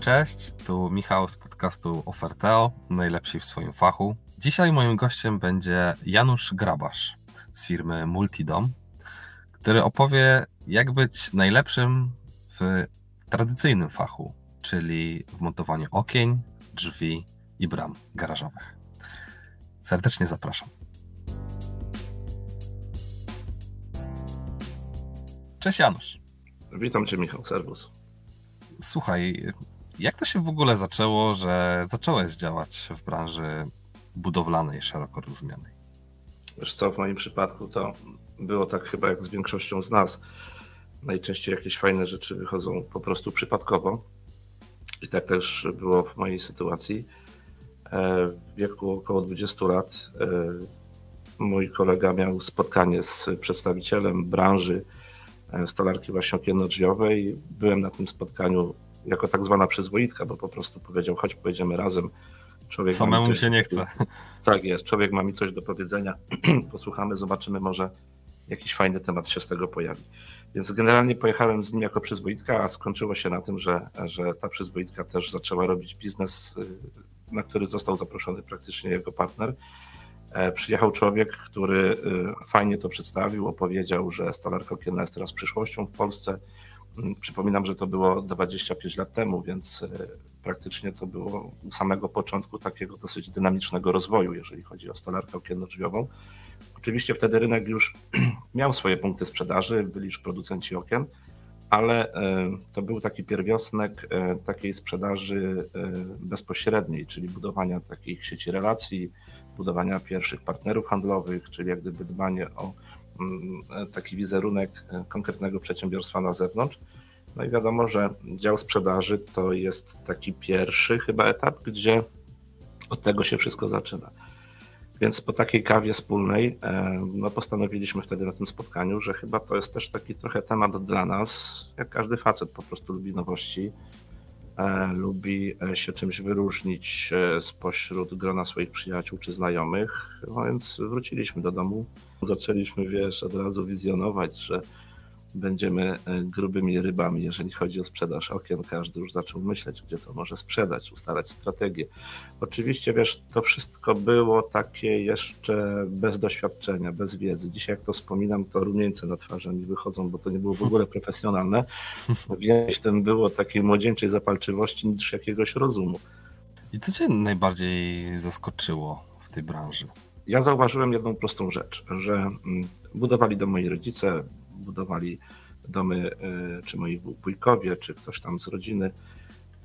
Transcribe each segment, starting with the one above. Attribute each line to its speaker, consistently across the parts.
Speaker 1: Cześć, tu Michał z podcastu Oferteo, najlepszy w swoim fachu. Dzisiaj moim gościem będzie Janusz Grabasz z firmy Multidom, który opowie, jak być najlepszym w tradycyjnym fachu, czyli w montowaniu okien, drzwi i bram garażowych. Serdecznie zapraszam. Cześć Janusz.
Speaker 2: Witam Cię Michał, serwus.
Speaker 1: Słuchaj, jak to się w ogóle zaczęło, że zacząłeś działać w branży budowlanej, szeroko rozumianej?
Speaker 2: Wiesz co, w moim przypadku to było tak chyba jak z większością z nas. Najczęściej jakieś fajne rzeczy wychodzą po prostu przypadkowo. I tak też było w mojej sytuacji. E, w wieku około 20 lat e, mój kolega miał spotkanie z przedstawicielem branży e, stolarki właśnie okienno-drzwiowej. Byłem na tym spotkaniu jako tak zwana przyzwoitka, bo po prostu powiedział, chodź, pojedziemy razem.
Speaker 1: Człowiek Samemu coś, się nie chce.
Speaker 2: Tak jest, człowiek ma mi coś do powiedzenia, posłuchamy, zobaczymy, może jakiś fajny temat się z tego pojawi. Więc generalnie pojechałem z nim jako przyzwoitka, a skończyło się na tym, że, że ta przyzwoitka też zaczęła robić biznes, y, na który został zaproszony praktycznie jego partner. E, przyjechał człowiek, który y, fajnie to przedstawił, opowiedział, że stolarka okienna jest teraz przyszłością w Polsce, przypominam, że to było 25 lat temu, więc e, praktycznie to było u samego początku takiego dosyć dynamicznego rozwoju, jeżeli chodzi o stolarkę okienno-drzwiową. Oczywiście wtedy rynek już miał swoje punkty sprzedaży, byli już producenci okien, ale e, to był taki pierwiosnek e, takiej sprzedaży bezpośredniej, czyli budowania takich sieci relacji, budowania pierwszych partnerów handlowych, czyli jak gdyby dbanie o taki wizerunek e, konkretnego przedsiębiorstwa na zewnątrz. No i wiadomo, że dział sprzedaży to jest taki pierwszy chyba etap, gdzie od tego się wszystko zaczyna. Więc po takiej kawie wspólnej e, no postanowiliśmy wtedy na tym spotkaniu, że chyba to jest też taki trochę temat dla nas, jak każdy facet po prostu lubi nowości, lubi się czymś wyróżnić spośród grona swoich przyjaciół czy znajomych, no więc wróciliśmy do domu. Zaczęliśmy, wiesz, od razu wizjonować, że będziemy e, grubymi rybami, jeżeli chodzi o sprzedaż okien. Każdy już zaczął myśleć, gdzie to może sprzedać, ustalać strategię. Oczywiście, wiesz, to wszystko było takie jeszcze bez doświadczenia, bez wiedzy. Dzisiaj, jak to wspominam, to rumieńce na twarzy mi wychodzą, bo to nie było w ogóle profesjonalne. Więź tym było takiej młodzieńczej zapalczywości niż jakiegoś rozumu.
Speaker 1: I co Cię najbardziej zaskoczyło w tej branży?
Speaker 2: ja zauważyłem jedną prostą rzecz, że mm, budowali dom moi rodzice, budowali domy e, czy moi wujkowie, czy ktoś tam z rodziny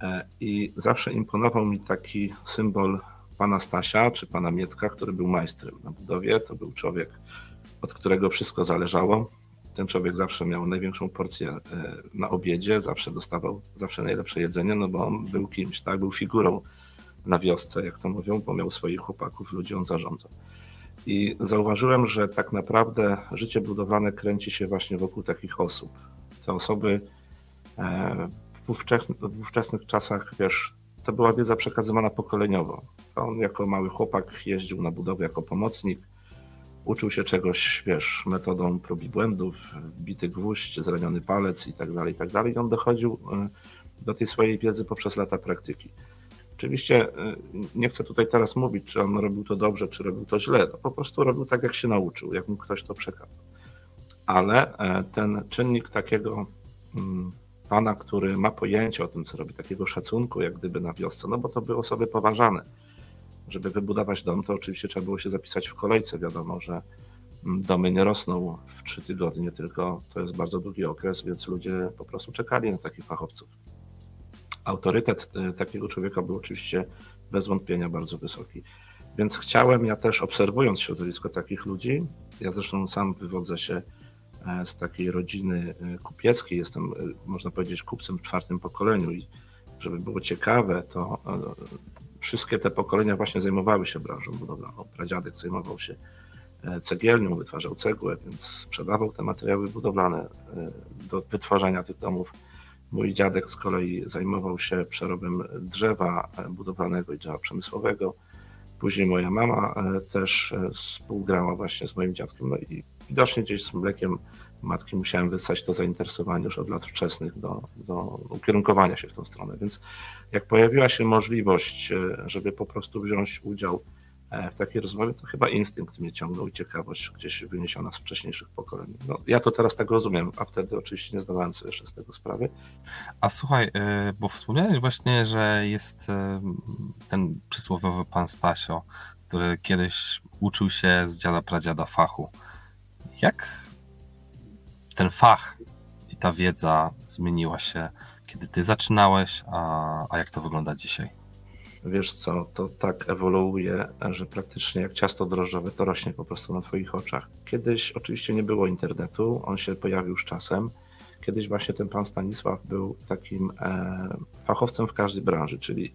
Speaker 2: e, i zawsze imponował mi taki symbol pana Stasia czy pana Mietka, który był majstrem na budowie. To był człowiek, od którego wszystko zależało. Ten człowiek zawsze miał największą porcję e, na obiedzie, zawsze dostawał zawsze najlepsze jedzenie, no bo on był kimś, tak, był figurą na wiosce, jak to mówią, bo miał swoich chłopaków, ludzi on zarządzał. I zauważyłem, że tak naprawdę życie budowlane kręci się właśnie wokół takich osób. Te osoby e, w ówczesnych, czasach, wiesz, to była wiedza przekazywana pokoleniowo. On jako mały chłopak jeździł na budowę jako pomocnik, uczył się czegoś, wiesz, metodą prób i błędów, bity gwóźdź, zraniony palec i tak dalej, i tak dalej. I on dochodził e, do tej swojej wiedzy poprzez lata praktyki. Oczywiście y, nie chcę tutaj teraz mówić, czy on robił to dobrze, czy robił to źle. To po prostu robił tak, jak się nauczył, jak mu ktoś to przekazał. Ale e, ten czynnik takiego mm, pana, który ma pojęcie o tym, co robi, takiego szacunku, jak gdyby na wiosce, no bo to były osoby poważane. Żeby wybudować dom, to oczywiście trzeba było się zapisać w kolejce. Wiadomo, że mm, domy nie rosną w trzy tygodnie, tylko to jest bardzo długi okres, więc ludzie po prostu czekali na takich fachowców autorytet e, takiego człowieka był oczywiście bez wątpienia bardzo wysoki. Więc chciałem, ja też obserwując środowisko takich ludzi, ja zresztą sam wywodzę się e, z takiej rodziny e, kupieckiej, jestem, można powiedzieć, kupcem w czwartym pokoleniu i żeby było ciekawe, to wszystkie te pokolenia właśnie zajmowały się branżą budowlaną. Pradziadek zajmował się cegielnią, wytwarzał cegłę, więc sprzedawał te materiały budowlane do wytwarzania tych domów Mój dziadek z kolei zajmował się przerobem drzewa budowlanego i drzewa przemysłowego. Później moja mama też współgrała właśnie z moim dziadkiem. No i widocznie gdzieś z mlekiem matki musiałem wysłać to zainteresowanie już od lat wczesnych do, do ukierunkowania się w tą stronę. Więc jak pojawiła się możliwość, żeby po prostu wziąć udział E, w takiej rozmowie, to chyba instynkt mnie ciągnął i ciekawość gdzieś wyniesiona z wcześniejszych pokoleń. No, ja to teraz tak rozumiem, a wtedy oczywiście nie zdawałem sobie jeszcze z tego sprawy.
Speaker 1: A słuchaj, e, bo wspomniałeś właśnie, że jest e, ten przysłowiowy pan Stasio, który kiedyś uczył się z dziada pradziada fachu. Jak ten fach i ta wiedza zmieniła się, kiedy ty zaczynałeś, a, a jak to wygląda dzisiaj?
Speaker 2: Wiesz co, to tak ewoluuje, że praktycznie jak ciasto drożdżowe to rośnie po prostu na Twoich oczach. Kiedyś oczywiście nie było internetu, on się pojawił z czasem. Kiedyś właśnie ten pan Stanisław był takim e, fachowcem w każdej branży, czyli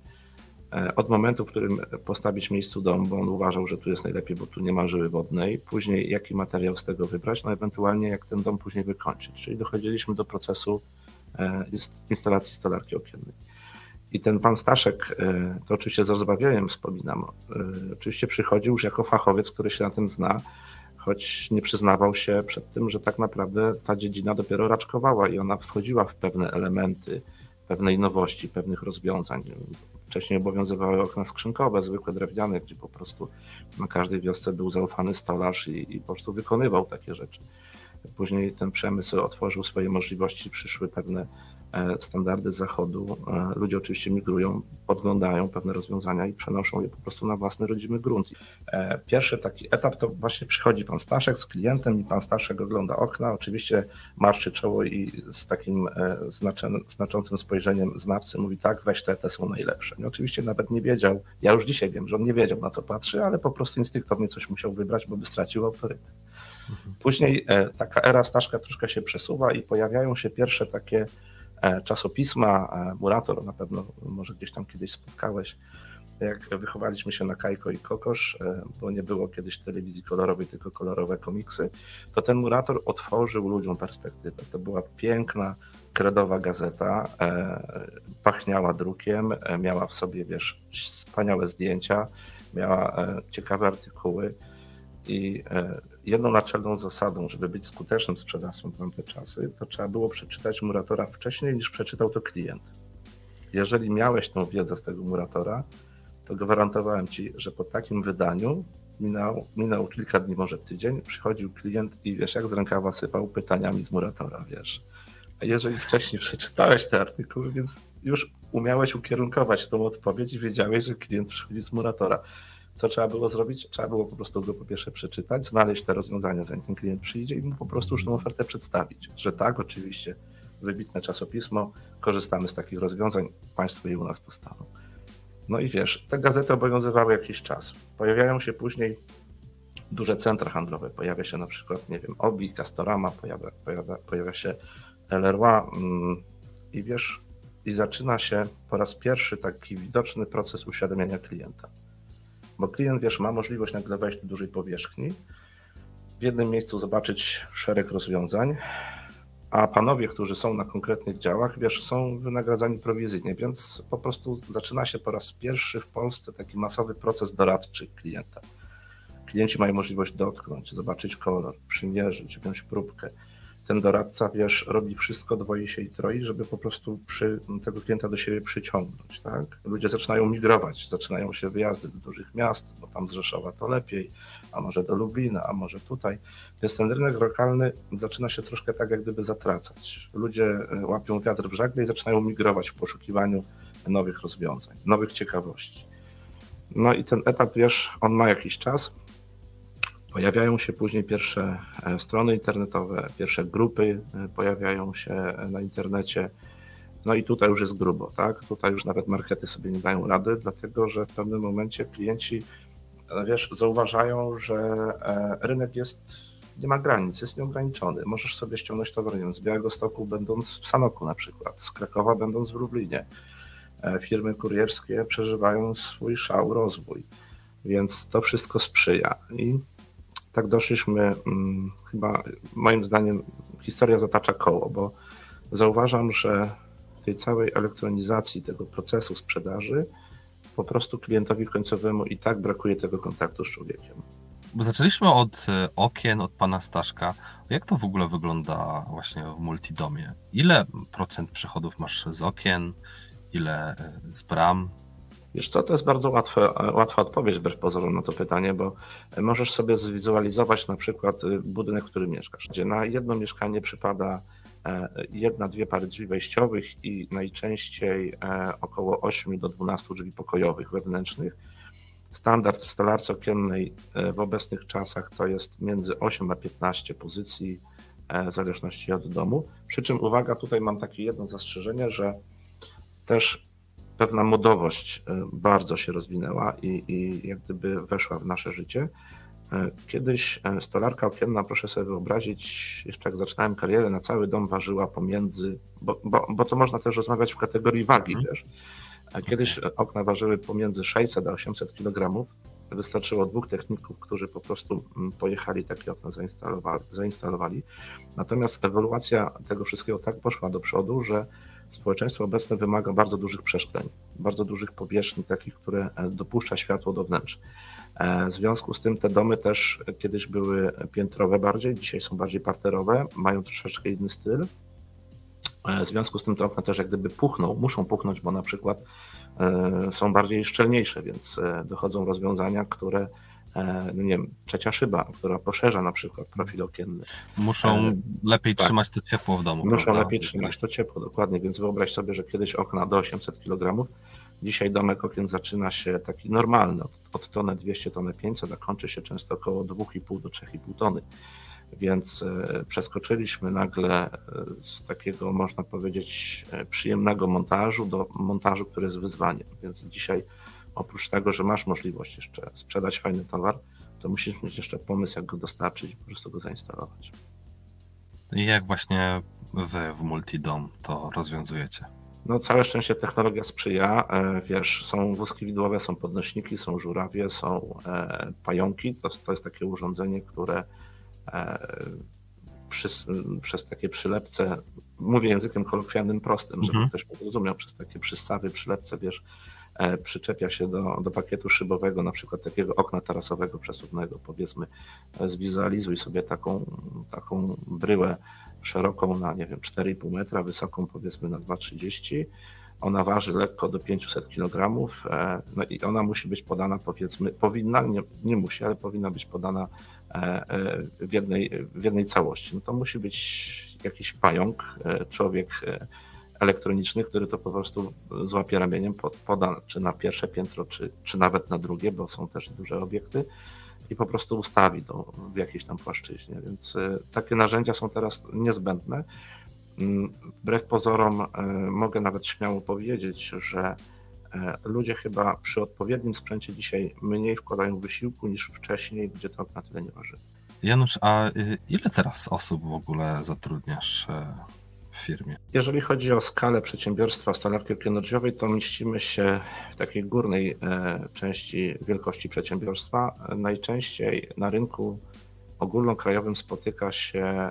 Speaker 2: e, od momentu, w którym postawić miejscu dom, bo on uważał, że tu jest najlepiej, bo tu nie ma żyły wodnej, później jaki materiał z tego wybrać, no ewentualnie jak ten dom później wykończyć. Czyli dochodziliśmy do procesu e, instalacji stolarki okiennej. I ten pan Staszek, e, to oczywiście z rozbawieniem wspominam, e, oczywiście przychodził już jako fachowiec, który się na tym zna, choć nie przyznawał się przed tym, że tak naprawdę ta dziedzina dopiero raczkowała i ona wchodziła w pewne elementy pewnej nowości, pewnych rozwiązań. Wcześniej obowiązywały okna skrzynkowe, zwykłe drewniane, gdzie po prostu na każdej wiosce był zaufany stolarz i, i po prostu wykonywał takie rzeczy. Później ten przemysł otworzył swoje możliwości, przyszły pewne standardy zachodu. E, ludzie oczywiście migrują, podglądają pewne rozwiązania i przenoszą je po prostu na własny rodzimy grunt. E, pierwszy taki etap to właśnie przychodzi pan Staszek z klientem i pan Staszek ogląda okna, oczywiście marszczy czoło i z takim znaczącym spojrzeniem znawcy mówi tak, weź te, te są najlepsze. I oczywiście nawet nie wiedział, ja już dzisiaj wiem, że on nie wiedział na co patrzy, ale po prostu instynktownie coś musiał wybrać, bo by stracił autorytet. Mhm. Później taka era Staszka troszkę się przesuwa i pojawiają się pierwsze takie E, czasopisma, e, Murator na pewno może gdzieś tam kiedyś spotkałeś, jak wychowaliśmy się na Kajko i Kokosz, e, bo nie było kiedyś telewizji kolorowej, tylko kolorowe komiksy, to ten Murator otworzył ludziom perspektywę. To była piękna, kredowa gazeta, pachniała drukiem, miała w sobie, wiesz, wspaniałe zdjęcia, miała ciekawe artykuły i jedną naczelną zasadą, żeby być skutecznym sprzedawcą w tamte czasy, to trzeba było przeczytać Muratora wcześniej niż przeczytał to klient. Jeżeli miałeś tą wiedzę z tego Muratora, to gwarantowałem ci, że po takim wydaniu minął, minął kilka dni, może tydzień, przychodził klient i wiesz, jak z rękawa sypał pytaniami z Muratora, wiesz. A jeżeli wcześniej przeczytałeś te artykuły, więc już umiałeś ukierunkować tą odpowiedź i wiedziałeś, że klient przychodzi z Muratora. Co trzeba było zrobić? Trzeba było po prostu go po pierwsze przeczytać, znaleźć te rozwiązania, zanim ten klient przyjdzie i mu po prostu już tą ofertę przedstawić. Że tak, oczywiście, wybitne czasopismo, korzystamy z takich rozwiązań, Państwo je u nas dostaną. No i wiesz, te gazety obowiązywały jakiś czas. Pojawiają się później duże centra handlowe. Pojawia się na przykład, nie wiem, Obi, Castorama, pojawia, pojawia, pojawia się Leroy mm, i wiesz, i zaczyna się po raz pierwszy taki widoczny proces uświadamiania klienta bo klient, wiesz, ma możliwość nagle wejść do dużej powierzchni, w jednym miejscu zobaczyć szereg rozwiązań, a panowie, którzy są na konkretnych działach, wiesz, są wynagradzani prowizyjnie, więc po prostu zaczyna się po raz pierwszy w Polsce taki masowy proces doradczy klienta. Klienci mają możliwość dotknąć, zobaczyć kolor, przymierzyć, wziąć próbkę ten doradca, wiesz, robi wszystko, dwoi się i troi, żeby po prostu przy, tego klienta do siebie przyciągnąć, tak? Ludzie zaczynają migrować, zaczynają się wyjazdy do dużych miast, bo tam z Rzeszowa to lepiej, a może do Lublina, a może tutaj. Więc ten rynek lokalny zaczyna się troszkę tak jak gdyby zatracać. Ludzie e, łapią wiatr w żagle i zaczynają migrować w poszukiwaniu nowych rozwiązań, nowych ciekawości. No i ten etap, wiesz, on ma jakiś czas, Pojawiają się później pierwsze e, strony internetowe, pierwsze grupy e, pojawiają się e, na internecie. No i tutaj już jest grubo, tak? Tutaj już nawet markety sobie nie dają rady, dlatego że w pewnym momencie klienci, wiesz, zauważają, że rynek jest, nie ma granic, jest nieograniczony. Możesz sobie ściągnąć towar nie wiem, z będąc w Sanoku na przykład, z Krakowa będąc w Lublinie. Firmy kurierskie przeżywają swój szał, rozwój, więc to wszystko sprzyja. I tak doszliśmy, hmm, chyba moim zdaniem historia zatacza koło, bo zauważam, że w tej całej elektronizacji tego procesu sprzedaży po prostu klientowi końcowemu i tak brakuje tego kontaktu z człowiekiem.
Speaker 1: Bo zaczęliśmy od e, okien, od pana Staszka. Jak to w ogóle wygląda właśnie w multidomie? Ile procent przychodów masz z okien? Ile e, z bram?
Speaker 2: Wiesz co, to jest bardzo łatwe, łatwa odpowiedź wbrew pozorom na to pytanie, bo możesz sobie zwizualizować na przykład y, budynek, w którym mieszkasz, gdzie na jedno mieszkanie przypada e, jedna, dwie pary drzwi wejściowych i najczęściej około 8 do 12 drzwi pokojowych wewnętrznych Standard w stolarce okiennej e, w obecnych czasach to jest między 8 a 15 pozycji, e, w zależności od domu. Przy czym uwaga, tutaj mam takie jedno zastrzeżenie, że też pewna modowość e, bardzo się rozwinęła i, i jak gdyby weszła w nasze życie. Kiedyś stolarka okienna, proszę sobie wyobrazić, jeszcze jak zaczynałem karierę, na cały dom ważyła pomiędzy, bo, bo, bo to można też rozmawiać w kategorii wagi, mm. wiesz, kiedyś okna ważyły pomiędzy 600 a 800 kg. Wystarczyło dwóch techników, którzy po prostu mm, pojechali takie okna zainstalowali, zainstalowali. Natomiast ewoluacja tego wszystkiego tak poszła do przodu, że społeczeństwo obecne wymaga bardzo dużych przeszkleń, bardzo dużych powierzchni, takich, które e, dopuszcza światło do wnętrz. E, w związku z tym te domy też kiedyś były piętrowe bardziej, dzisiaj są bardziej parterowe, mają troszeczkę inny styl, E, w związku z tym te okna też jak gdyby puchną, muszą puchnąć, bo na przykład są bardziej szczelniejsze, więc dochodzą rozwiązania, które no nie wiem, trzecia szyba, która poszerza na przykład profil okienny.
Speaker 1: Muszą lepiej tak. trzymać to ciepło w domu.
Speaker 2: Muszą prawda? lepiej trzymać to ciepło, dokładnie, więc wyobraź sobie, że kiedyś okna do 800 kg, dzisiaj domek okien zaczyna się taki normalny, od, od tonę 200, tonę 500, a kończy się często około 2,5 do 3,5 tony. Więc e, przeskoczyliśmy nagle e, z takiego, można powiedzieć, e, przyjemnego montażu do montażu, który jest wyzwaniem. Więc dzisiaj, oprócz tego, że masz możliwość jeszcze sprzedać fajny towar, to musisz mieć jeszcze pomysł, jak go dostarczyć i po prostu go zainstalować.
Speaker 1: I jak właśnie wy w Multidom to rozwiązujecie?
Speaker 2: No całe szczęście technologia sprzyja. Wiesz, są wózki widłowe, są podnośniki, są żurawie, są pająki. To, to jest takie urządzenie, które przy, przez takie przylepce, mówię językiem kolokwialnym prostym, żeby mhm. ktoś zrozumiał, przez takie przystawy, przylepce, wiesz, e, przyczepia się do, do pakietu szybowego, na przykład takiego okna tarasowego przesuwnego, powiedzmy, e, zwizualizuj sobie taką, taką bryłę szeroką na, nie wiem, 4,5 metra, wysoką powiedzmy na 2,30 ona waży lekko do 500 kg, e, no i ona musi być podana, powiedzmy, powinna, nie, nie musi, ale powinna być podana e, e, w jednej, w jednej całości. No to musi być jakiś pająk, człowiek elektroniczny, który to po prostu złapie ramieniem, poda czy na pierwsze piętro, czy, czy nawet na drugie, bo są też duże obiekty i po prostu ustawi to w jakiejś tam płaszczyźnie. Więc takie narzędzia są teraz niezbędne. Mm, wbrew pozorom e, mogę nawet śmiało powiedzieć, że e, ludzie chyba przy odpowiednim sprzęcie dzisiaj mniej wkładają wysiłku niż wcześniej, gdzie to na tyle nie waży.
Speaker 1: Janusz, a y, ile teraz osób w ogóle zatrudniasz e, firmie?
Speaker 2: Jeżeli chodzi o skalę przedsiębiorstwa stolarki okienodrzwiowej, to mieścimy się w takiej górnej części wielkości przedsiębiorstwa. Najczęściej na rynku ogólnokrajowym spotyka się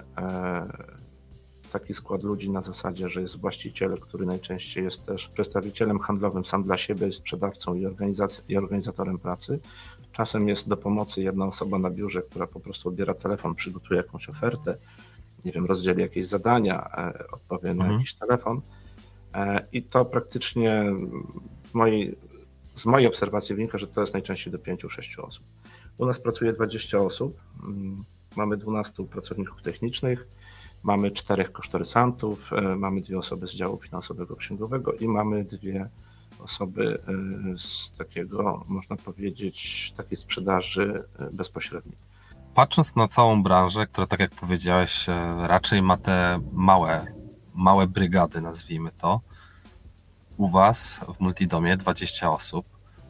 Speaker 2: taki skład ludzi na zasadzie, że jest właściciel, który najczęściej jest też przedstawicielem handlowym sam dla siebie, sprzedawcą i, i organizatorem pracy. Czasem jest do pomocy jedna osoba na biurze, która po prostu odbiera telefon, przygotuje jakąś ofertę, nie wiem, rozdzieli jakieś zadania, e, odpowie na mhm. jakiś telefon. E, I to praktycznie mojej, z mojej obserwacji wynika, że to jest najczęściej do 5-6 osób. U nas pracuje 20 osób, mm, mamy 12 pracowników technicznych, Mamy czterech kosztorysantów, e, mamy dwie osoby z działu finansowego księgowego i mamy dwie osoby z takiego, można powiedzieć, takiej sprzedaży bezpośredniej.
Speaker 1: Patrząc na całą branżę, która, tak jak powiedziałeś, raczej ma te małe, małe brygady, nazwijmy to, u Was w Multidomie 20 osób.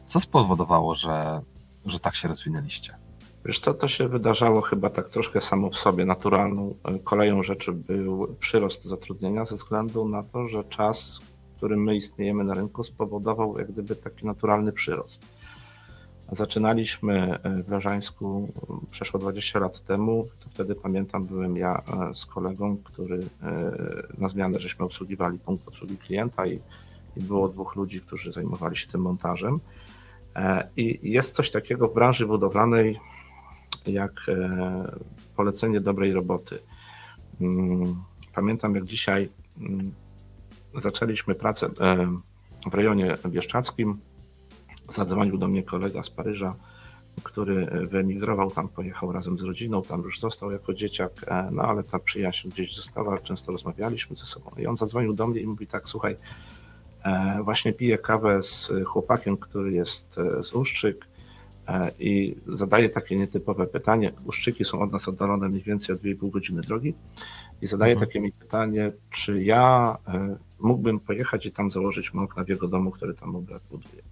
Speaker 1: Co spowodowało, że, że tak się rozwinęliście?
Speaker 2: Wiesz co, to się wydarzało chyba tak troszkę samo w sobie. Naturalną e, koleją rzeczy był przyrost zatrudnienia ze względu na to, że czas, w którym my istniejemy na rynku, spowodował jak gdyby taki naturalny przyrost. Zaczynaliśmy e, w Leżańsku przeszło 20 lat temu. To wtedy pamiętam, byłem ja e, z kolegą, który na zmianę żeśmy obsługiwali punkt obsługi klienta i i było dwóch ludzi, którzy zajmowali się tym montażem. I jest coś takiego w branży budowlanej jak polecenie dobrej roboty. Mm, pamiętam jak dzisiaj mm, zaczęliśmy pracę w rejonie bieszczackim. Zadzwonił do mnie kolega z Paryża, który wyemigrował tam, pojechał razem z rodziną, tam już został jako dzieciak, e, no ale ta przyjaźń gdzieś została, często rozmawialiśmy ze sobą. I on zadzwonił do mnie i mówi tak, słuchaj, e, właśnie piję kawę z chłopakiem, który jest e, z Uszczyk i zadaje takie nietypowe pytanie. Uszczyki są od nas oddalone mniej więcej o 2,5 godziny drogi i zadaje mhm. takie mi pytanie, czy ja mógłbym pojechać i tam założyć mąk na jego domu, który tam mu buduje.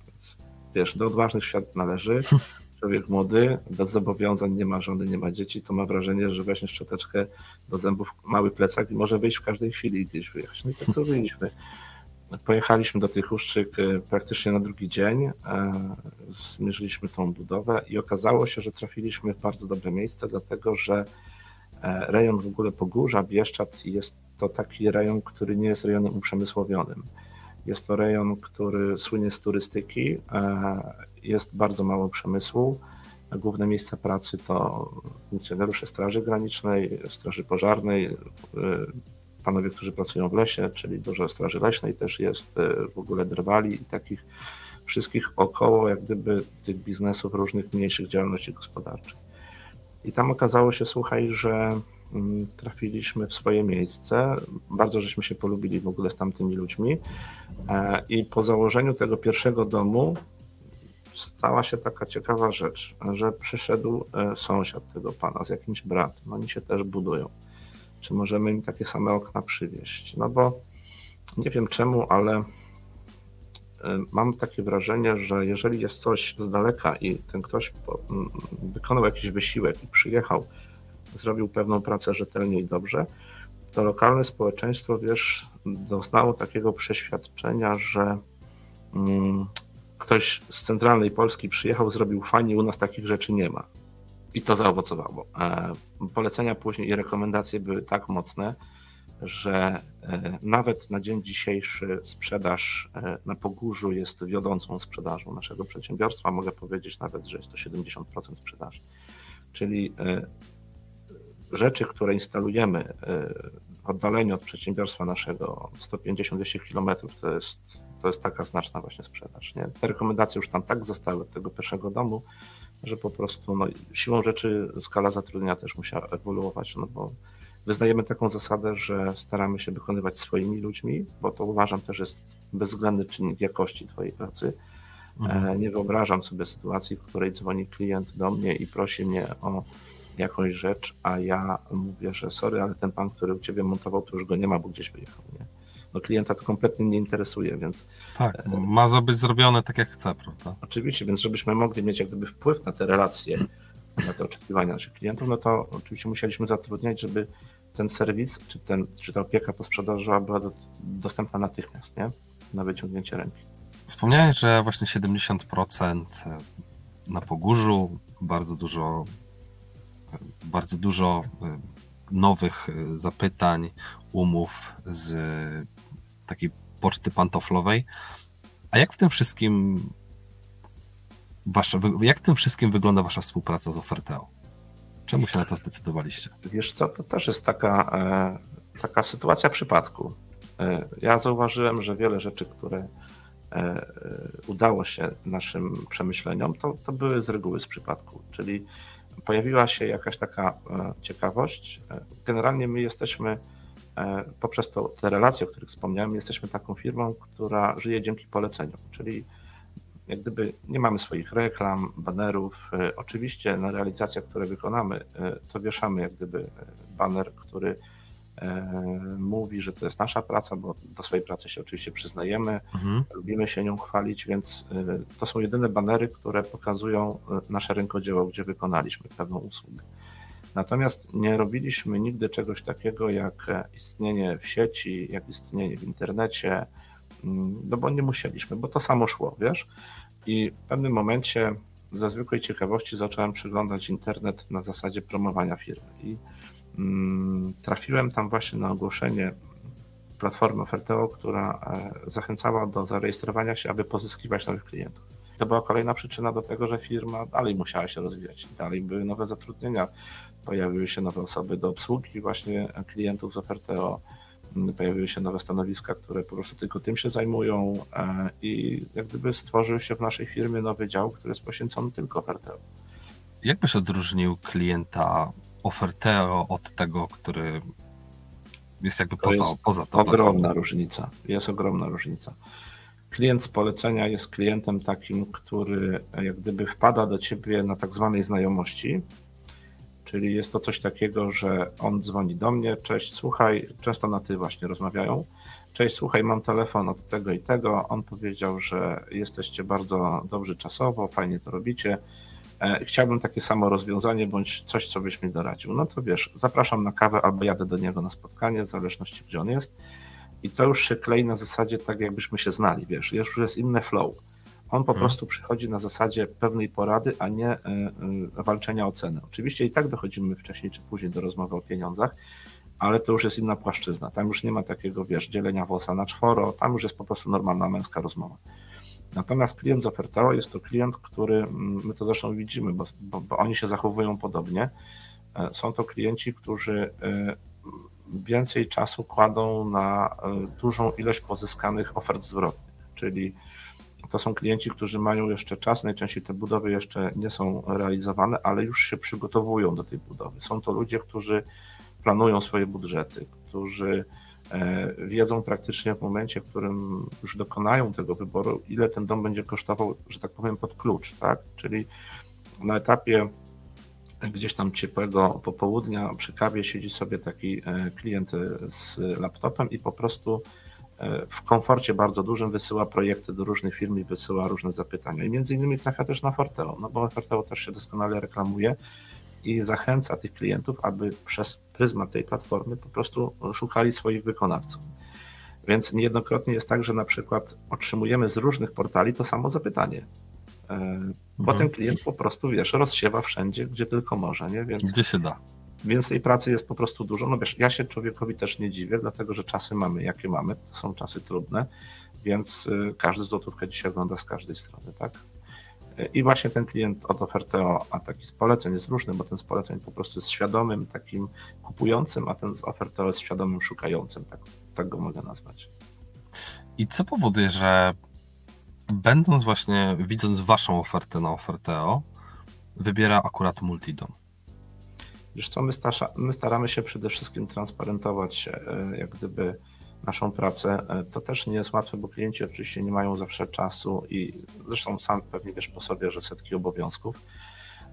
Speaker 2: Wiesz, do odważnych świat należy. Człowiek młody, bez zobowiązań, nie ma żony, nie ma dzieci, to ma wrażenie, że weźmie szczoteczkę do zębów, mały plecak i może wyjść w każdej chwili gdzieś wyjechać. No i tak zrobiliśmy. Pojechaliśmy do tych Uszczyk e, praktycznie na drugi dzień, e, zmierzyliśmy tą budowę i okazało się, że trafiliśmy w bardzo dobre miejsce, dlatego że e, rejon w ogóle Pogórza, Bieszczad jest to taki rejon, który nie jest rejonem uprzemysłowionym. Jest to rejon, który słynie z turystyki, e, jest bardzo mało przemysłu. Główne miejsca pracy to funkcjonariusze Straży Granicznej, Straży Pożarnej, e, panowie, którzy pracują w lesie, czyli dużo Straży Leśnej też jest, e, w ogóle drwali i takich wszystkich około jak gdyby tych biznesów różnych mniejszych działalności gospodarczych. I tam okazało się, słuchaj, że trafiliśmy w swoje miejsce. Bardzo żeśmy się polubili w ogóle z tamtymi ludźmi. E, I po założeniu tego pierwszego domu stała się taka ciekawa rzecz, że przyszedł e, sąsiad tego pana z jakimś bratem. Oni się też budują. Czy możemy im takie same okna przywieźć? No bo nie wiem czemu, ale e, mam takie wrażenie, że jeżeli jest coś z daleka i ten ktoś wykonał jakiś wysiłek i przyjechał zrobił pewną pracę rzetelnie i dobrze, to lokalne społeczeństwo, wiesz, doznało takiego przeświadczenia, że mm, ktoś z centralnej Polski przyjechał, zrobił fajnie, u nas takich rzeczy nie ma. I to zaowocowało. E, polecenia później i rekomendacje były tak mocne, że e, nawet na dzień dzisiejszy sprzedaż e, na Pogórzu jest wiodącą sprzedażą naszego przedsiębiorstwa. Mogę powiedzieć nawet, że jest to 70% sprzedaży. Czyli rzeczy, które instalujemy e, w oddaleniu od przedsiębiorstwa naszego 150-200 km, to jest, to jest taka znaczna właśnie sprzedaż. Nie? Te rekomendacje już tam tak zostały od tego pierwszego domu, że po prostu no, siłą rzeczy skala zatrudnienia też musiała ewoluować, no bo wyznajemy taką zasadę, że staramy się wykonywać swoimi ludźmi, bo to uważam też jest bezwzględny czynnik jakości Twojej pracy. Mhm. E, nie wyobrażam sobie sytuacji, w której dzwoni klient do mnie i prosi mnie o jakąś rzecz, a ja mówię, że sorry, ale ten pan, który u ciebie montował, to już go nie ma, bo gdzieś wyjechał, nie? No klienta to kompletnie nie interesuje, więc...
Speaker 1: Tak, e, ma być zrobione tak jak chce, prawda?
Speaker 2: Oczywiście, więc żebyśmy mogli mieć jak gdyby wpływ na te relacje, na te oczekiwania naszych klientów, no to oczywiście musieliśmy zatrudniać, żeby ten serwis, czy, ten, czy ta opieka posprzedażowa była do, dostępna natychmiast, nie? Na wyciągnięcie ręki.
Speaker 1: Wspomniałeś, że właśnie 70% na Pogórzu, bardzo dużo bardzo dużo e, nowych e, zapytań, umów z takiej poczty pantoflowej. A jak w tym wszystkim wasza, jak w tym wszystkim wygląda wasza współpraca z Oferteo? Czemu się na to zdecydowaliście?
Speaker 2: Wiesz co, to też jest taka, e, taka sytuacja przypadku. Ja zauważyłem, że wiele rzeczy, które udało się naszym przemyśleniom, to, to były z reguły z przypadku. Czyli pojawiła się jakaś taka e, ciekawość. E, generalnie my jesteśmy, e, poprzez to, te relacje, o których wspomniałem, jesteśmy taką firmą, która żyje dzięki poleceniom, czyli jak gdyby nie mamy swoich reklam, banerów. Oczywiście na realizacjach, które wykonamy, to wieszamy jak gdyby baner, który mówi, że to jest nasza praca, bo do swojej pracy się oczywiście przyznajemy, mhm. lubimy się nią chwalić, więc e, to są jedyne banery, które pokazują e, nasze rękodzieło, gdzie wykonaliśmy pewną usługę. Natomiast nie robiliśmy nigdy czegoś takiego jak istnienie w sieci, jak istnienie w internecie, mm, no bo nie musieliśmy, bo to samo szło, wiesz. I w pewnym momencie ze zwykłej ciekawości zacząłem przeglądać internet na zasadzie promowania firmy. I trafiłem tam właśnie na ogłoszenie platformy Oferteo, która e, zachęcała do zarejestrowania się, aby pozyskiwać nowych klientów. To była kolejna przyczyna do tego, że firma dalej musiała się rozwijać. Dalej były nowe zatrudnienia, pojawiły się nowe osoby do obsługi właśnie klientów z Oferteo, pojawiły się nowe stanowiska, które po prostu tylko tym się zajmują e, i jak gdyby stworzył się w naszej firmie nowy dział, który jest poświęcony tylko Oferteo.
Speaker 1: Jak byś odróżnił klienta Oferteo od tego, który jest jakby poza,
Speaker 2: jest
Speaker 1: poza
Speaker 2: tą Ogromna różnica. Jest ogromna różnica. Klient z polecenia jest klientem takim, który jak gdyby wpada do ciebie na tak zwanej znajomości, czyli jest to coś takiego, że on dzwoni do mnie, cześć, słuchaj, często na ty właśnie rozmawiają, cześć, słuchaj, mam telefon od tego i tego, on powiedział, że jesteście bardzo dobrzy czasowo, fajnie to robicie, E, chciałbym takie samo rozwiązanie bądź coś, co byś mi doradził. No to wiesz, zapraszam na kawę albo jadę do niego na spotkanie, w zależności gdzie on jest. I to już się klei na zasadzie tak, jakbyśmy się znali, wiesz, już jest inny flow. On po hmm. prostu przychodzi na zasadzie pewnej porady, a nie y, y, walczenia o cenę. Oczywiście i tak dochodzimy wcześniej czy później do rozmowy o pieniądzach, ale to już jest inna płaszczyzna. Tam już nie ma takiego, wiesz, dzielenia włosa na czworo, tam już jest po prostu normalna męska rozmowa. Natomiast klient z Oferteo jest to klient, który, mm, my to zresztą widzimy, bo, bo, bo oni się zachowują podobnie. E, są to klienci, którzy e, więcej czasu kładą na e, dużą ilość pozyskanych ofert zwrotnych, czyli to są klienci, którzy mają jeszcze czas, najczęściej te budowy jeszcze nie są realizowane, ale już się przygotowują do tej budowy. Są to ludzie, którzy planują swoje budżety, którzy wiedzą praktycznie w momencie, w którym już dokonają tego wyboru, ile ten dom będzie kosztował, że tak powiem, pod klucz, tak? Czyli na etapie gdzieś tam ciepłego popołudnia przy kawie siedzi sobie taki e, klient z laptopem i po prostu e, w komforcie bardzo dużym wysyła projekty do różnych firm i wysyła różne zapytania. I między innymi trafia też na Forteo, no bo Forteo też się doskonale reklamuje i zachęca tych klientów, aby przez pryzmat tej platformy po prostu szukali swoich wykonawców. Więc niejednokrotnie jest tak, że na przykład otrzymujemy z różnych portali to samo zapytanie. E, bo mhm. ten klient po prostu, wiesz, rozsiewa wszędzie, gdzie tylko może, nie?
Speaker 1: Więc, gdzie się da.
Speaker 2: Więc tej pracy jest po prostu dużo. No wiesz, ja się człowiekowi też nie dziwię, dlatego że czasy mamy, jakie mamy, to są czasy trudne, więc y, każdy złotówkę dzisiaj ogląda z każdej strony, tak? I właśnie ten klient od Oferteo, a taki z poleceń jest różny, bo ten z poleceń po prostu jest świadomym takim kupującym, a ten z Oferteo jest świadomym szukającym, tak, tak go mogę nazwać.
Speaker 1: I co powoduje, że będąc właśnie, widząc waszą ofertę na Oferteo, wybiera akurat Multidom?
Speaker 2: Wiesz co, my, my staramy się przede wszystkim transparentować e, jak gdyby naszą pracę. E, to też nie jest łatwe, bo klienci oczywiście nie mają zawsze czasu i zresztą sam pewnie wiesz po sobie, że setki obowiązków.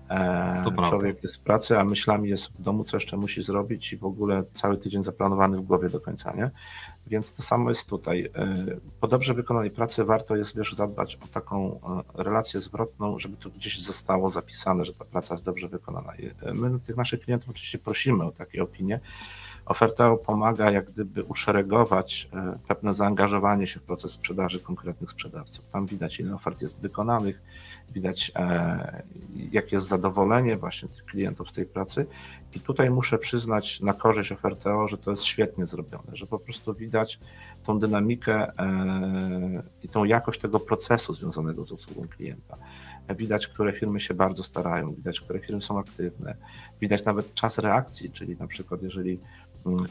Speaker 2: E, to Człowiek jest w pracy, a myślami jest w domu, co jeszcze musi zrobić i w ogóle cały tydzień zaplanowany w głowie do końca, nie? Więc to samo jest tutaj. E, po dobrze wykonanej pracy warto jest, wiesz, zadbać o taką relację zwrotną, żeby to gdzieś zostało zapisane, że ta praca jest dobrze wykonana. My tych naszych klientów oczywiście prosimy o takie opinie, Oferteo pomaga jak gdyby uszeregować e, pewne zaangażowanie się w proces sprzedaży konkretnych sprzedawców. Tam widać, ile ofert jest wykonanych, widać, e, jakie jest zadowolenie właśnie tych klientów z tej pracy. I tutaj muszę przyznać na korzyść Oferteo, że to jest świetnie zrobione, że po prostu widać tą dynamikę e, i tą jakość tego procesu związanego z obsługą klienta. Widać, które firmy się bardzo starają, widać, które firmy są aktywne, widać nawet czas reakcji, czyli na przykład jeżeli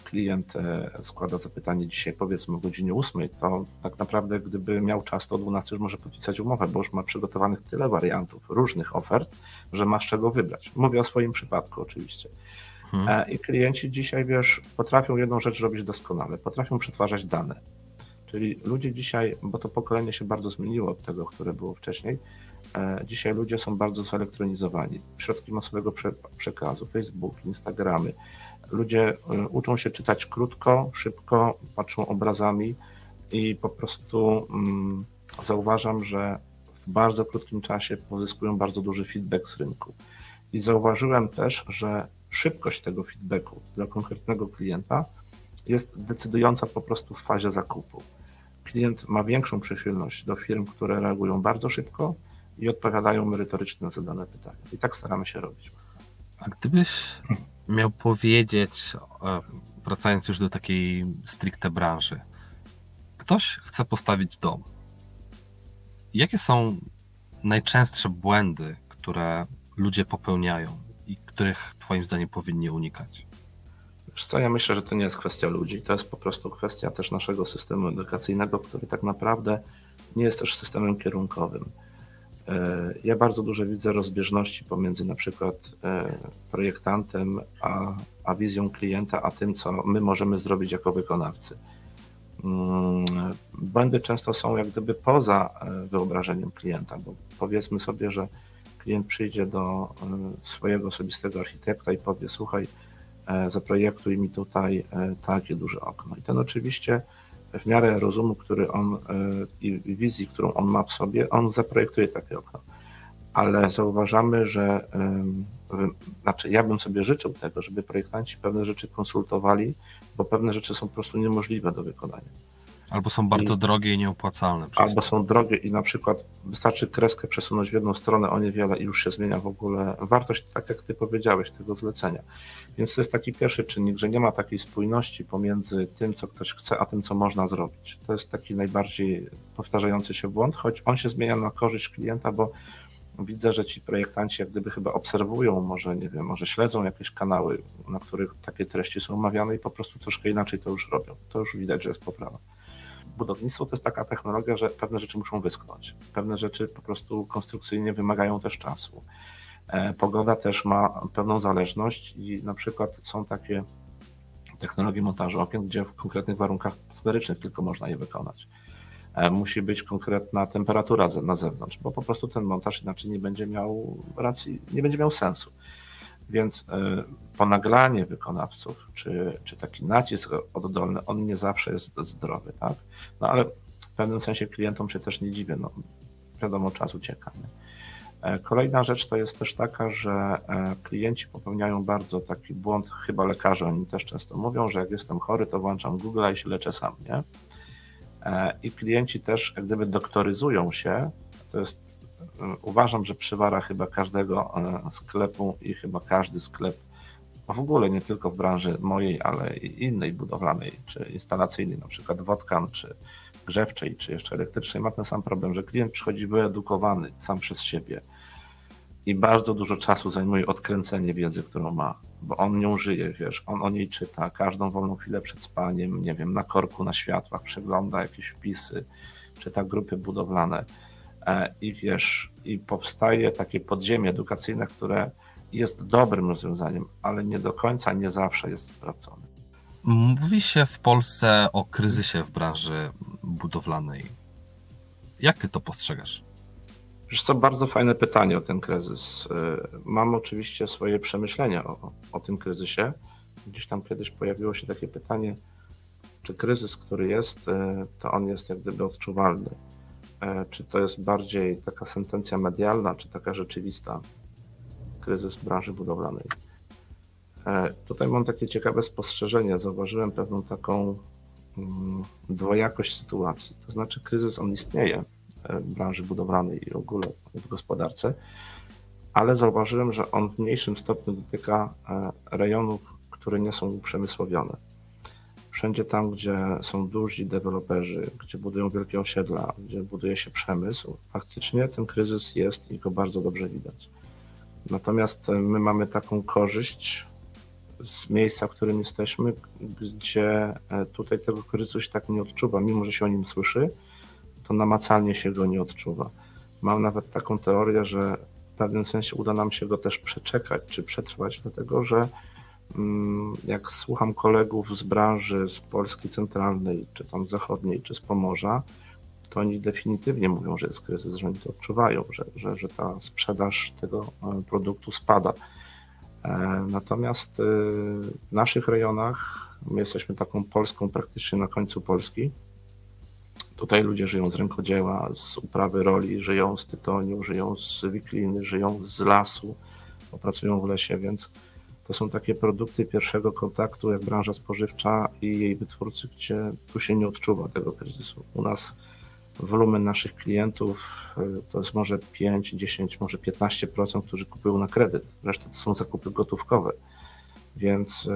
Speaker 2: klient e, składa zapytanie dzisiaj powiedzmy o godzinie 8, to tak naprawdę gdyby miał czas, to o 12 już może podpisać umowę, bo już ma przygotowanych tyle wariantów, różnych ofert, że ma z czego wybrać. Mówię o swoim przypadku oczywiście. Hmm. I klienci dzisiaj, wiesz, potrafią jedną rzecz robić doskonale, potrafią przetwarzać dane. Czyli ludzie dzisiaj, bo to pokolenie się bardzo zmieniło od tego, które było wcześniej, e, dzisiaj ludzie są bardzo zelektronizowani. Środki masowego przekazu, Facebook, Instagramy, Ludzie y, uczą się czytać krótko, szybko, patrzą obrazami i po prostu um, zauważam, że w bardzo krótkim czasie pozyskują bardzo duży feedback z rynku. I zauważyłem też, że szybkość tego feedbacku dla konkretnego klienta jest decydująca po prostu w fazie zakupu. Klient ma większą przychylność do firm, które reagują bardzo szybko i odpowiadają merytorycznie na zadane pytania. I tak staramy się robić.
Speaker 1: A gdybyś miał powiedzieć, e, wracając już do takiej stricte branży, ktoś chce postawić dom. Jakie są najczęstsze błędy, które ludzie popełniają i których Twoim zdaniem powinni unikać?
Speaker 2: Wiesz co, ja myślę, że to nie jest kwestia ludzi, to jest po prostu kwestia też naszego systemu edukacyjnego, który tak naprawdę nie jest też systemem kierunkowym. E, ja bardzo dużo widzę rozbieżności pomiędzy na przykład e, projektantem a, a wizją klienta, a tym, co my możemy zrobić jako wykonawcy. Mm, błędy często są jak gdyby poza e, wyobrażeniem klienta, bo powiedzmy sobie, że klient przyjdzie do swojego osobistego architekta i powie: Słuchaj, zaprojektuj mi tutaj takie duże okno. I ten oczywiście w miarę rozumu, który on e, i wizji, którą on ma w sobie, on zaprojektuje takie okno. Ale zauważamy, że znaczy ja bym sobie życzył tego, żeby projektanci pewne rzeczy konsultowali, bo pewne rzeczy są po prostu niemożliwe do wykonania.
Speaker 1: Albo są bardzo I, drogie i nieopłacalne.
Speaker 2: Albo są drogie i na przykład wystarczy kreskę przesunąć w jedną stronę o niewiele i już się zmienia w ogóle wartość, tak jak ty powiedziałeś, tego zlecenia. Więc to jest taki pierwszy czynnik, że nie ma takiej spójności pomiędzy tym, co ktoś chce, a tym, co można zrobić. To jest taki najbardziej powtarzający się błąd, choć on się zmienia na korzyść klienta, bo widzę, że ci projektanci jak gdyby chyba obserwują, może nie wiem, może śledzą jakieś kanały, na których takie treści są omawiane i po prostu troszkę inaczej to już robią. To już widać, że jest poprawa budownictwo to jest taka technologia, że pewne rzeczy muszą wyschnąć. Pewne rzeczy po prostu konstrukcyjnie wymagają też czasu. E, pogoda też ma pewną zależność i na przykład są takie technologie montażu okien, gdzie w konkretnych warunkach atmosferycznych tylko można je wykonać. E, musi być konkretna temperatura na zewnątrz, bo po prostu ten montaż inaczej nie będzie miał racji, nie będzie miał sensu. Więc e, ponaglanie wykonawców, czy, czy taki nacisk oddolny, on nie zawsze jest zdrowy, tak? No ale w pewnym sensie klientom się też nie dziwię, no wiadomo, czas ucieka. Nie? E, kolejna rzecz to jest też taka, że e, klienci popełniają bardzo taki błąd, chyba lekarze oni też często mówią, że jak jestem chory, to włączam Google i się leczę sam, nie? I klienci też jak gdyby doktoryzują się, to jest uważam, że przywara chyba każdego e, sklepu i chyba każdy sklep, w ogóle nie tylko w branży mojej, ale i innej budowlanej czy instalacyjnej, na przykład Wodkan, czy grzewczej, czy jeszcze elektrycznej, ma ten sam problem, że klient przychodzi wyedukowany sam przez siebie i bardzo dużo czasu zajmuje odkręcenie wiedzy, którą ma, bo on nią żyje, wiesz, on o niej czyta, każdą wolną chwilę przed spaniem, nie wiem, na korku, na światłach, przegląda jakieś wpisy, czyta grupy budowlane. E, i wiesz, i powstaje takie podziemie edukacyjne, które jest dobrym rozwiązaniem, ale nie do końca, nie zawsze jest sprawdzone.
Speaker 1: Mówi się w Polsce o kryzysie w branży budowlanej. Jak ty to postrzegasz?
Speaker 2: Wiesz co, bardzo fajne pytanie o ten kryzys. E, mam oczywiście swoje przemyślenia o, o tym kryzysie. Gdzieś tam kiedyś pojawiło się takie pytanie, czy kryzys, który jest, e, to on jest jak gdyby odczuwalny. E, czy to jest bardziej taka sentencja medialna, czy taka rzeczywista? Kryzys branży budowlanej. E, tutaj mam takie ciekawe spostrzeżenie. Zauważyłem pewną taką mm, dwojakość sytuacji. To znaczy, kryzys on istnieje e, w branży budowlanej i w ogóle w gospodarce, ale zauważyłem, że on w mniejszym stopniu dotyka rejonów, które nie są uprzemysłowione wszędzie tam, gdzie są duzi deweloperzy, gdzie budują wielkie osiedla, gdzie buduje się przemysł, faktycznie ten kryzys jest i go bardzo dobrze widać. Natomiast e, my mamy taką korzyść z miejsca, w którym jesteśmy, gdzie e, tutaj tego kryzysu się tak nie odczuwa, mimo że się o nim słyszy, to namacalnie się go nie odczuwa. Mam nawet taką teorię, że w pewnym sensie uda nam się go też przeczekać czy przetrwać, dlatego że jak słucham kolegów z branży, z Polski centralnej, czy tam zachodniej, czy z Pomorza, to oni definitywnie mówią, że jest kryzys, że oni to odczuwają, że, że, że ta sprzedaż tego e, produktu spada. E, natomiast e, w naszych rejonach, my jesteśmy taką Polską praktycznie na końcu Polski, Tutaj ludzie żyją z rękodzieła, z uprawy roli, żyją z tytoniu, żyją z wikliny, żyją z lasu, pracują w lesie, więc to są takie produkty pierwszego kontaktu, jak branża spożywcza i jej wytwórcy, gdzie tu się nie odczuwa tego kryzysu. U nas wolumen naszych klientów to jest może 5, 10, może 15%, którzy kupują na kredyt. Reszta to są zakupy gotówkowe. Więc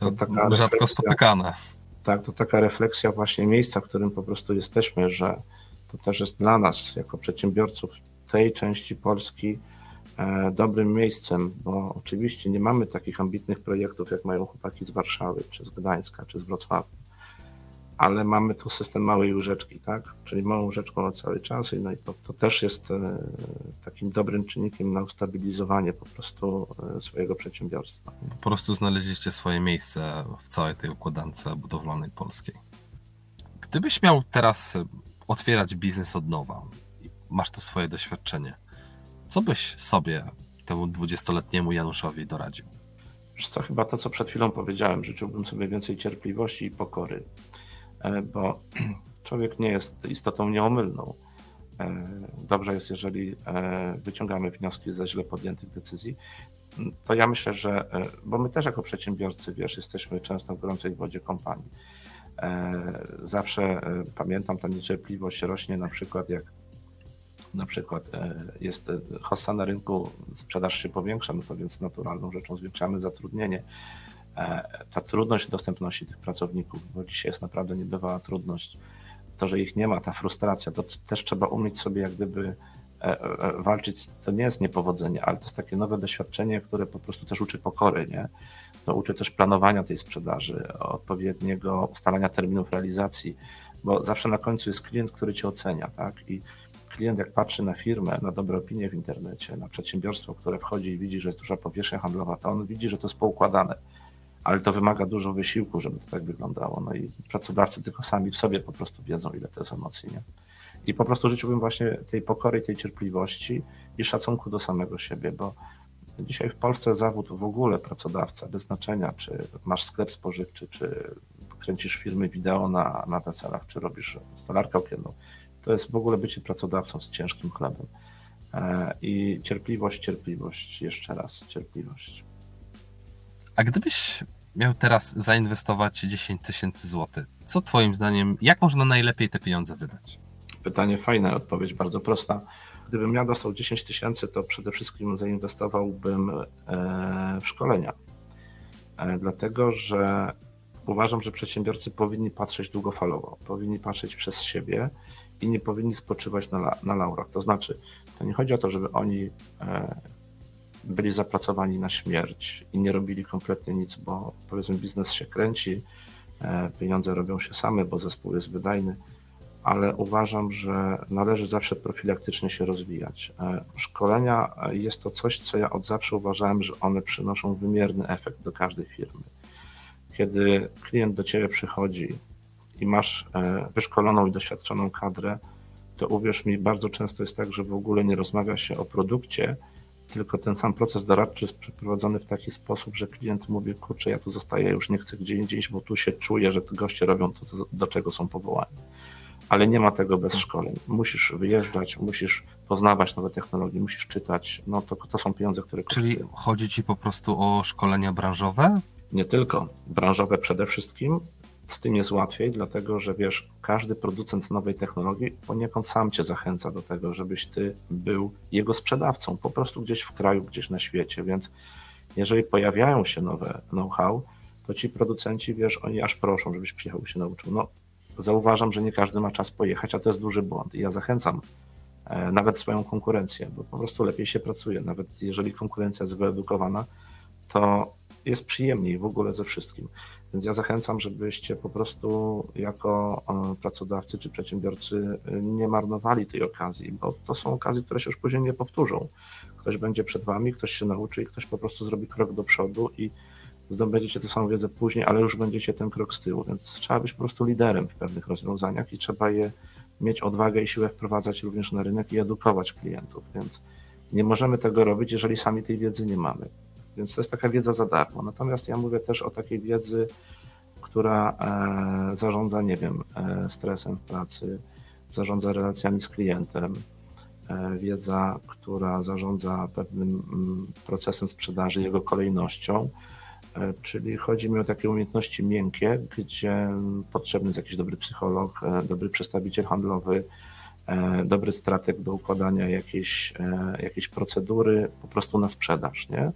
Speaker 1: to, to taka rzadko spotykane.
Speaker 2: Tak, to taka refleksja właśnie miejsca, w którym po prostu jesteśmy, że to też jest dla nas, jako przedsiębiorców tej części Polski, dobrym miejscem, bo oczywiście nie mamy takich ambitnych projektów, jak mają chłopaki z Warszawy, czy z Gdańska, czy z Wrocławia ale mamy tu system małej łyżeczki, tak? Czyli małą łyżeczką na cały czas no i to, to też jest e, takim dobrym czynnikiem na ustabilizowanie po prostu e, swojego przedsiębiorstwa.
Speaker 1: Po prostu znaleźliście swoje miejsce w całej tej układance budowlanej polskiej. Gdybyś miał teraz otwierać biznes od nowa, masz to swoje doświadczenie, co byś sobie, temu dwudziestoletniemu Januszowi doradził?
Speaker 2: Wiesz co, chyba to, co przed chwilą powiedziałem, życzyłbym sobie więcej cierpliwości i pokory. E, bo człowiek nie jest istotą nieomylną. E, dobrze jest, jeżeli e, wyciągamy wnioski ze źle podjętych decyzji. To ja myślę, że, bo my też jako przedsiębiorcy, wiesz, jesteśmy często w gorącej wodzie kompanii. Zawsze pamiętam, ta niecierpliwość rośnie na przykład jak na przykład jest hossa na rynku, sprzedaż się powiększa, no to więc naturalną rzeczą zwiększamy zatrudnienie. E, ta trudność dostępności tych pracowników, bo dzisiaj jest naprawdę niebywała trudność, to, że ich nie ma, ta frustracja, to też trzeba umieć sobie jak gdyby e, e, walczyć, to nie jest niepowodzenie, ale to jest takie nowe doświadczenie, które po prostu też uczy pokory, nie? To uczy też planowania tej sprzedaży, odpowiedniego ustalania terminów realizacji, bo zawsze na końcu jest klient, który cię ocenia, tak? I klient jak patrzy na firmę, na dobre opinie w internecie, na przedsiębiorstwo, które wchodzi i widzi, że jest duża powierzchnia handlowa, to on widzi, że to jest poukładane ale to wymaga dużo wysiłku, żeby to tak wyglądało. No i pracodawcy tylko sami w sobie po prostu wiedzą, ile to jest emocji. Nie? I po prostu życzyłbym właśnie tej pokory, tej cierpliwości i szacunku do samego siebie, bo dzisiaj w Polsce zawód w ogóle pracodawca, bez znaczenia, czy masz sklep spożywczy, czy kręcisz firmy wideo na, na weselach, czy robisz stolarkę okienną, to jest w ogóle bycie pracodawcą z ciężkim chlebem. E, I cierpliwość, cierpliwość, jeszcze raz cierpliwość.
Speaker 1: A gdybyś miał teraz zainwestować 10 tysięcy złotych, co Twoim zdaniem, jak można najlepiej te pieniądze wydać?
Speaker 2: Pytanie fajne, odpowiedź bardzo prosta. Gdybym ja dostał 10 tysięcy, to przede wszystkim zainwestowałbym e, w szkolenia. E, dlatego, że uważam, że przedsiębiorcy powinni patrzeć długofalowo, powinni patrzeć przez siebie i nie powinni spoczywać na, na laurach. To znaczy, to nie chodzi o to, żeby oni e, byli zapracowani na śmierć i nie robili kompletnie nic, bo powiedzmy biznes się kręci, e, pieniądze robią się same, bo zespół jest wydajny, ale uważam, że należy zawsze profilaktycznie się rozwijać. E, szkolenia jest to coś, co ja od zawsze uważałem, że one przynoszą wymierny efekt do każdej firmy. Kiedy klient do ciebie przychodzi i masz wyszkoloną i doświadczoną kadrę, to uwierz mi, bardzo często jest tak, że w ogóle nie rozmawia się o produkcie, tylko ten sam proces doradczy jest przeprowadzony w taki sposób, że klient mówi, kurczę, ja tu zostaję, już nie chcę gdzie indziej, bo tu się czuję, że goście robią to, do czego są powołani. Ale nie ma tego bez szkoleń. Musisz wyjeżdżać, musisz poznawać nowe technologie, musisz czytać. No to, to są pieniądze, które
Speaker 1: Czyli kosztują. chodzi ci po prostu o szkolenia branżowe?
Speaker 2: Nie tylko. Branżowe przede wszystkim, z tym jest łatwiej, dlatego że wiesz, każdy producent nowej technologii poniekąd sam cię zachęca do tego, żebyś ty był jego sprzedawcą, po prostu gdzieś w kraju, gdzieś na świecie. Więc jeżeli pojawiają się nowe know-how, to ci producenci, wiesz, oni aż proszą, żebyś przyjechał i się nauczył. No, zauważam, że nie każdy ma czas pojechać, a to jest duży błąd. I ja zachęcam e, nawet swoją konkurencję, bo po prostu lepiej się pracuje. Nawet jeżeli konkurencja jest wyedukowana, to jest przyjemniej w ogóle ze wszystkim. Więc ja zachęcam, żebyście po prostu jako e, pracodawcy czy przedsiębiorcy e, nie marnowali tej okazji, bo to są okazje, które się już później nie powtórzą. Ktoś będzie przed wami, ktoś się nauczy i ktoś po prostu zrobi krok do przodu i zdobędziecie tę samą wiedzę później, ale już będziecie ten krok z tyłu. Więc trzeba być po prostu liderem w pewnych rozwiązaniach i trzeba je mieć odwagę i siłę wprowadzać również na rynek i edukować klientów. Więc nie możemy tego robić, jeżeli sami tej wiedzy nie mamy. Więc to jest taka wiedza za darmo. Natomiast ja mówię też o takiej wiedzy, która e, zarządza, nie wiem, e, stresem w pracy, zarządza relacjami z klientem, e, wiedza, która zarządza pewnym mm, procesem sprzedaży, jego kolejnością czyli chodzi mi o takie umiejętności miękkie, gdzie potrzebny jest jakiś dobry psycholog, dobry przedstawiciel handlowy, dobry strateg do układania jakiejś, jakiejś procedury po prostu na sprzedaż. Nie?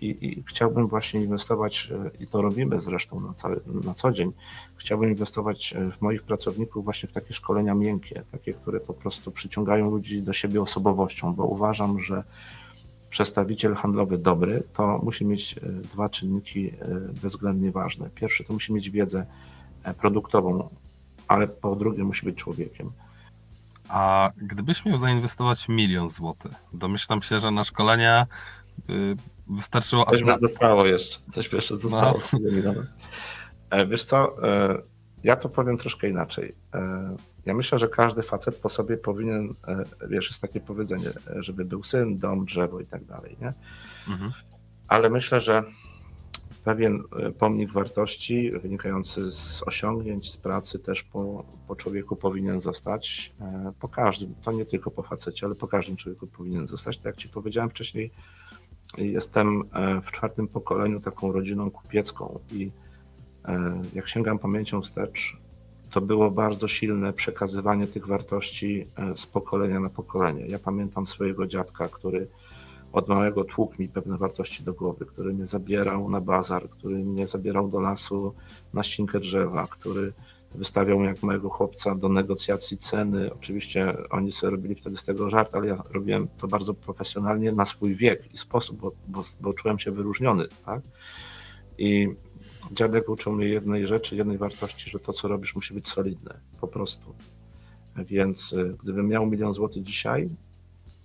Speaker 2: I, I, chciałbym właśnie inwestować, i to robimy zresztą na, cały, na co dzień, chciałbym inwestować w moich pracowników właśnie w takie szkolenia miękkie, takie, które po prostu przyciągają ludzi do siebie osobowością, bo uważam, że przedstawiciel handlowy dobry, to musi mieć e, dwa czynniki e, bezwzględnie ważne. Pierwszy to musi mieć wiedzę e, produktową, ale po drugie musi być człowiekiem.
Speaker 1: A gdybyś miał zainwestować milion złotych, domyślam się, że na szkolenia wystarczyło
Speaker 2: Coś aż by na... zostało jeszcze. Coś by jeszcze zostało. No. Wiesz co, ja to powiem troszkę inaczej. Ja myślę, że każdy facet po sobie powinien, e, wiesz, jest takie powiedzenie, e, żeby był syn, dom, drzewo i tak dalej, nie? Mhm. Ale myślę, że pewien e, pomnik wartości wynikający z osiągnięć, z pracy też po, po człowieku powinien zostać, po każdym, to nie tylko po facecie, ale po każdym człowieku powinien zostać. Tak jak Ci powiedziałem wcześniej, jestem w czwartym pokoleniu taką rodziną kupiecką i jak sięgam pamięcią wstecz, to było bardzo silne przekazywanie tych wartości e, z pokolenia na pokolenie. Ja pamiętam swojego dziadka, który od małego tłukł mi pewne wartości do głowy, który mnie zabierał na bazar, który mnie zabierał do lasu na ścinkę drzewa, który wystawiał jak mojego chłopca do negocjacji ceny. Oczywiście oni sobie robili wtedy z tego żart, ale ja robiłem to bardzo profesjonalnie na swój wiek i sposób, bo, bo, bo czułem się wyróżniony. Tak? I Dziadek uczył mnie jednej rzeczy, jednej wartości, że to, co robisz, musi być solidne, po prostu. Więc y, gdybym miał milion złotych dzisiaj,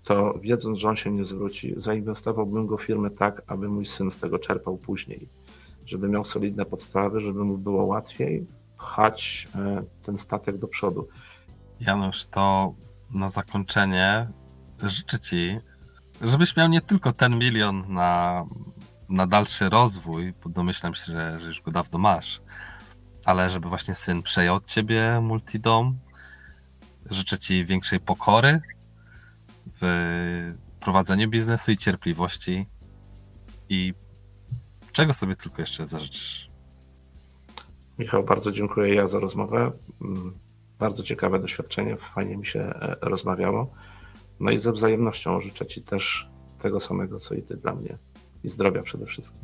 Speaker 2: to wiedząc, że on się nie zwróci, zainwestowałbym go w firmę tak, aby mój syn z tego czerpał później. Żeby miał solidne podstawy, żeby mu było łatwiej pchać e, ten statek do przodu.
Speaker 1: Janusz, to na zakończenie życzę Ci, żebyś miał nie tylko ten milion na na dalszy rozwój, bo domyślam się, że, że już go dawno masz, ale żeby właśnie syn przejął od ciebie multidom, życzę ci większej pokory w prowadzeniu biznesu i cierpliwości i czego sobie tylko jeszcze zażyczysz.
Speaker 2: Michał, bardzo dziękuję ja za rozmowę. Mm, bardzo ciekawe doświadczenie, fajnie mi się e, rozmawiało. No i ze wzajemnością życzę Ci też tego samego, co i Ty dla mnie i zdrowia przede wszystkim.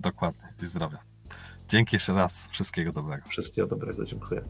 Speaker 1: Dokładnie, i zdrowia. Dzięki jeszcze raz. Wszystkiego dobrego.
Speaker 2: Wszystkiego dobrego, dziękuję.